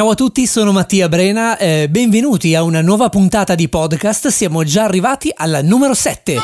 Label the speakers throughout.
Speaker 1: Ciao a tutti, sono Mattia Brena, eh, benvenuti a una nuova puntata di podcast, siamo già arrivati alla numero 7.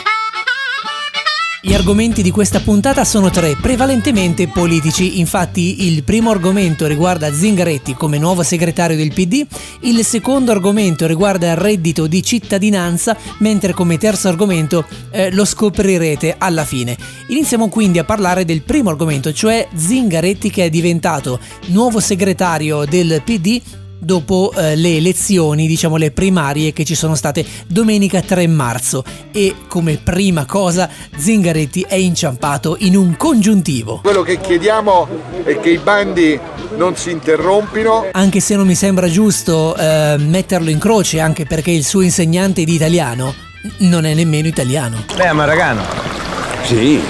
Speaker 1: Gli argomenti di questa puntata sono tre, prevalentemente politici. Infatti, il primo argomento riguarda Zingaretti come nuovo segretario del PD, il secondo argomento riguarda il reddito di cittadinanza, mentre come terzo argomento eh, lo scoprirete alla fine. Iniziamo quindi a parlare del primo argomento, cioè Zingaretti che è diventato nuovo segretario del PD dopo eh, le elezioni, diciamo le primarie che ci sono state domenica 3 marzo e come prima cosa Zingaretti è inciampato in un congiuntivo.
Speaker 2: Quello che chiediamo è che i bandi non si interrompino.
Speaker 1: Anche se non mi sembra giusto eh, metterlo in croce, anche perché il suo insegnante di italiano non è nemmeno italiano.
Speaker 3: Beh, è maragano.
Speaker 4: Sì,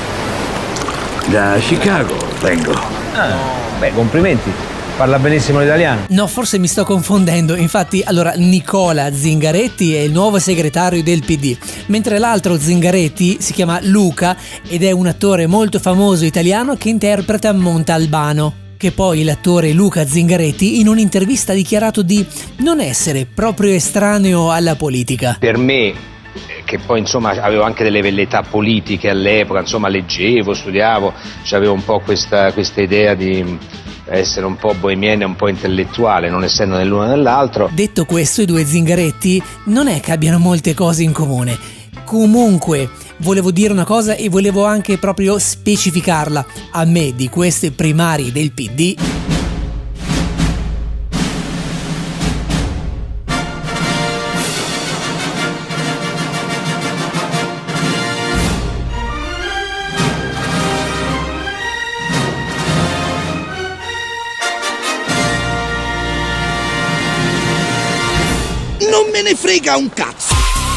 Speaker 4: da Chicago vengo.
Speaker 3: Ah, beh, complimenti. Parla benissimo l'italiano.
Speaker 1: No, forse mi sto confondendo. Infatti, allora, Nicola Zingaretti è il nuovo segretario del PD, mentre l'altro Zingaretti si chiama Luca ed è un attore molto famoso italiano che interpreta Montalbano che poi l'attore Luca Zingaretti in un'intervista ha dichiarato di non essere proprio estraneo alla politica.
Speaker 3: Per me che poi insomma avevo anche delle velleità politiche all'epoca, insomma leggevo, studiavo, avevo un po' questa, questa idea di essere un po' bohemiano e un po' intellettuale, non essendo né l'uno né l'altro.
Speaker 1: Detto questo, i due Zingaretti non è che abbiano molte cose in comune. Comunque, volevo dire una cosa e volevo anche proprio specificarla. A me di queste primarie del PD
Speaker 5: ne frega un cazzo!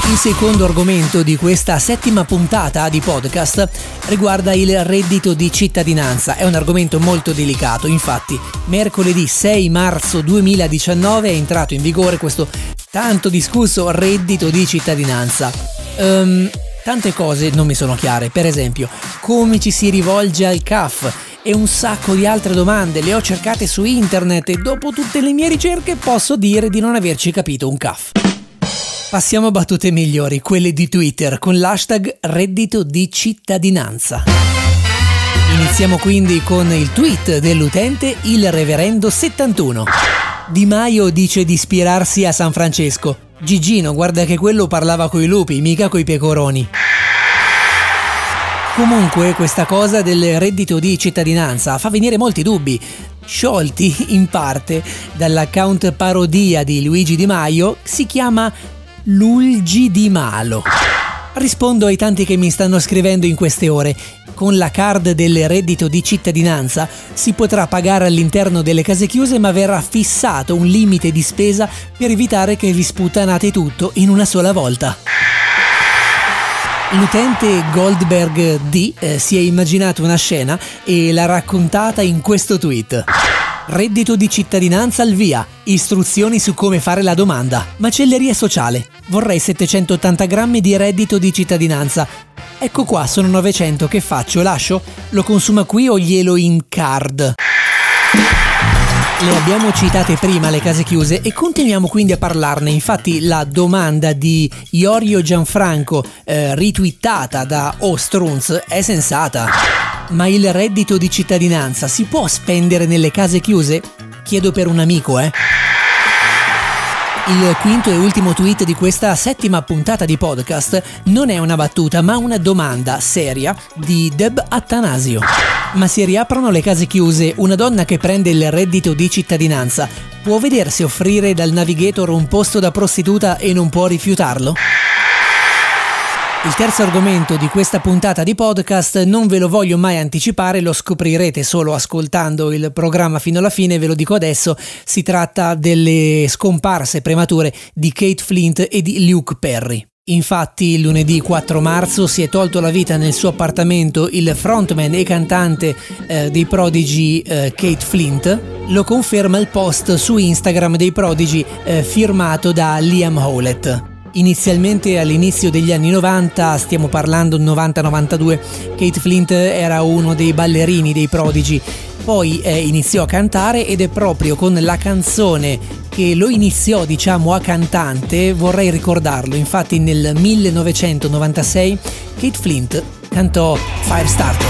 Speaker 1: Il secondo argomento di questa settima puntata di podcast riguarda il reddito di cittadinanza. È un argomento molto delicato, infatti mercoledì 6 marzo 2019 è entrato in vigore questo tanto discusso reddito di cittadinanza. Um, tante cose non mi sono chiare, per esempio come ci si rivolge al CAF e un sacco di altre domande le ho cercate su internet e dopo tutte le mie ricerche posso dire di non averci capito un CAF. Passiamo a battute migliori, quelle di Twitter, con l'hashtag reddito di cittadinanza. Iniziamo quindi con il tweet dell'utente il reverendo 71. Di Maio dice di ispirarsi a San Francesco. Gigino, guarda che quello parlava coi lupi, mica coi pecoroni. Comunque questa cosa del reddito di cittadinanza fa venire molti dubbi, sciolti in parte dall'account parodia di Luigi Di Maio, si chiama Lulgi di Malo. Rispondo ai tanti che mi stanno scrivendo in queste ore. Con la card del reddito di cittadinanza si potrà pagare all'interno delle case chiuse ma verrà fissato un limite di spesa per evitare che vi sputanate tutto in una sola volta. L'utente Goldberg D eh, si è immaginato una scena e l'ha raccontata in questo tweet. Reddito di cittadinanza al via. Istruzioni su come fare la domanda. Macelleria sociale. Vorrei 780 grammi di reddito di cittadinanza. Ecco qua, sono 900. Che faccio? Lascio? Lo consuma qui o glielo in card? Le abbiamo citate prima le case chiuse e continuiamo quindi a parlarne. Infatti la domanda di Iorio Gianfranco, eh, ritwittata da Ostrunz, è sensata. Ma il reddito di cittadinanza si può spendere nelle case chiuse? Chiedo per un amico, eh. Il quinto e ultimo tweet di questa settima puntata di podcast non è una battuta, ma una domanda seria di Deb Attanasio. Ma si riaprono le case chiuse, una donna che prende il reddito di cittadinanza può vedersi offrire dal navigator un posto da prostituta e non può rifiutarlo? Il terzo argomento di questa puntata di podcast non ve lo voglio mai anticipare, lo scoprirete solo ascoltando il programma fino alla fine, ve lo dico adesso, si tratta delle scomparse premature di Kate Flint e di Luke Perry. Infatti lunedì 4 marzo si è tolto la vita nel suo appartamento il frontman e cantante eh, dei Prodigy eh, Kate Flint. Lo conferma il post su Instagram dei Prodigy eh, firmato da Liam Howlett. Inizialmente all'inizio degli anni 90, stiamo parlando 90-92, Kate Flint era uno dei ballerini dei Prodigy poi eh, iniziò a cantare ed è proprio con la canzone che lo iniziò diciamo a cantante, vorrei ricordarlo, infatti nel 1996 Kate Flint cantò Firestarter.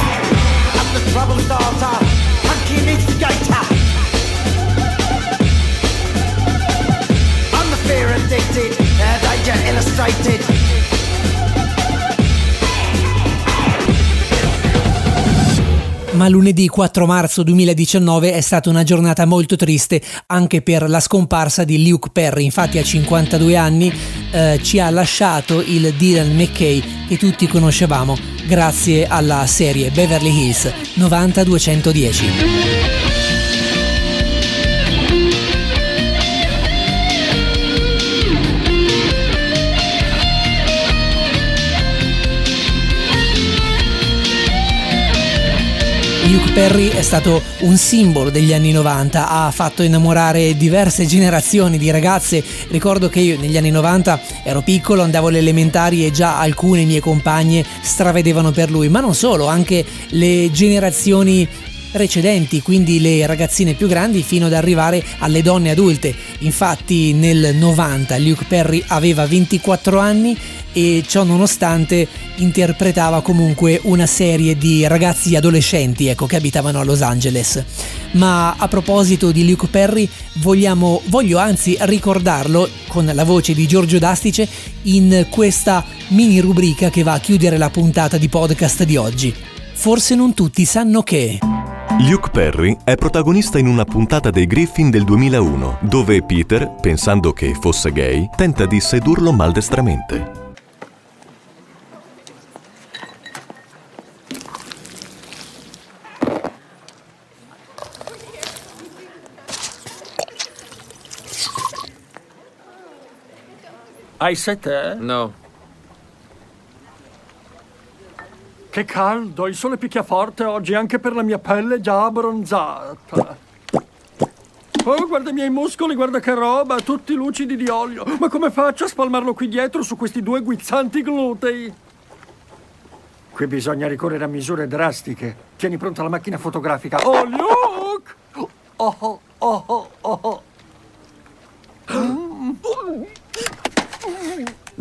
Speaker 1: addicted, illustrated. ma lunedì 4 marzo 2019 è stata una giornata molto triste anche per la scomparsa di Luke Perry. Infatti a 52 anni eh, ci ha lasciato il Dylan McKay che tutti conoscevamo grazie alla serie Beverly Hills 90210. Luke Perry è stato un simbolo degli anni 90, ha fatto innamorare diverse generazioni di ragazze. Ricordo che io negli anni 90 ero piccolo, andavo alle elementari e già alcune mie compagne stravedevano per lui, ma non solo, anche le generazioni precedenti, quindi le ragazzine più grandi, fino ad arrivare alle donne adulte. Infatti nel 90 Luke Perry aveva 24 anni e ciò nonostante interpretava comunque una serie di ragazzi adolescenti ecco, che abitavano a Los Angeles. Ma a proposito di Luke Perry, vogliamo, voglio anzi ricordarlo con la voce di Giorgio Dastice in questa mini rubrica che va a chiudere la puntata di podcast di oggi. Forse non tutti sanno che...
Speaker 5: Luke Perry è protagonista in una puntata dei Griffin del 2001, dove Peter, pensando che fosse gay, tenta di sedurlo maldestramente.
Speaker 6: Hai sete?
Speaker 7: No.
Speaker 6: Che caldo, il sole picchia forte oggi anche per la mia pelle già abbronzata. Oh, guarda i miei muscoli, guarda che roba, tutti lucidi di olio. Ma come faccio a spalmarlo qui dietro su questi due guizzanti glutei? Qui bisogna ricorrere a misure drastiche. Tieni pronta la macchina fotografica. Oh, Luke! Oh, oh, oh, oh, oh.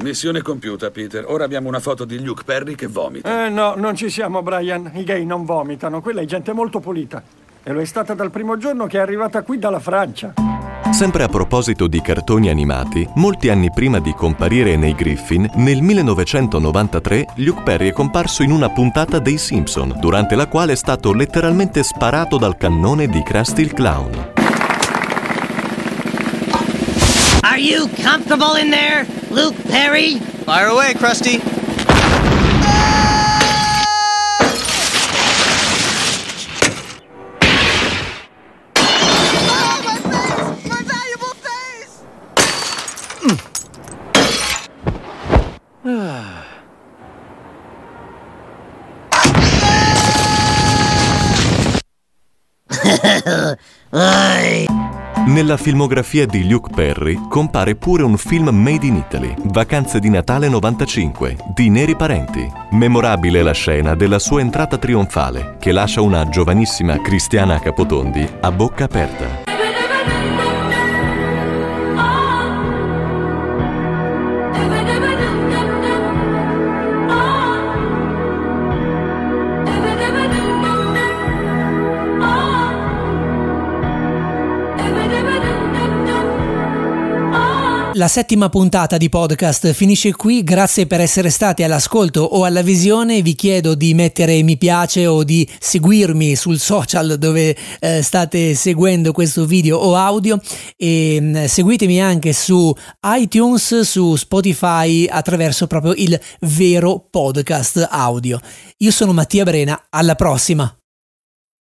Speaker 8: Missione compiuta, Peter. Ora abbiamo una foto di Luke Perry che vomita.
Speaker 6: Eh no, non ci siamo, Brian. I gay non vomitano. Quella è gente molto pulita. E lo è stata dal primo giorno che è arrivata qui dalla Francia.
Speaker 5: Sempre a proposito di cartoni animati, molti anni prima di comparire nei Griffin, nel 1993 Luke Perry è comparso in una puntata dei Simpson, durante la quale è stato letteralmente sparato dal cannone di Krusty il Clown.
Speaker 9: Are you comfortable in there, Luke Perry?
Speaker 7: Fire away, Krusty.
Speaker 5: Nella filmografia di Luke Perry compare pure un film Made in Italy, Vacanze di Natale 95, di Neri Parenti. Memorabile la scena della sua entrata trionfale, che lascia una giovanissima Cristiana Capotondi a bocca aperta.
Speaker 1: La settima puntata di podcast finisce qui, grazie per essere stati all'ascolto o alla visione, vi chiedo di mettere mi piace o di seguirmi sul social dove eh, state seguendo questo video o audio e mm, seguitemi anche su iTunes, su Spotify attraverso proprio il vero podcast audio. Io sono Mattia Brena, alla prossima!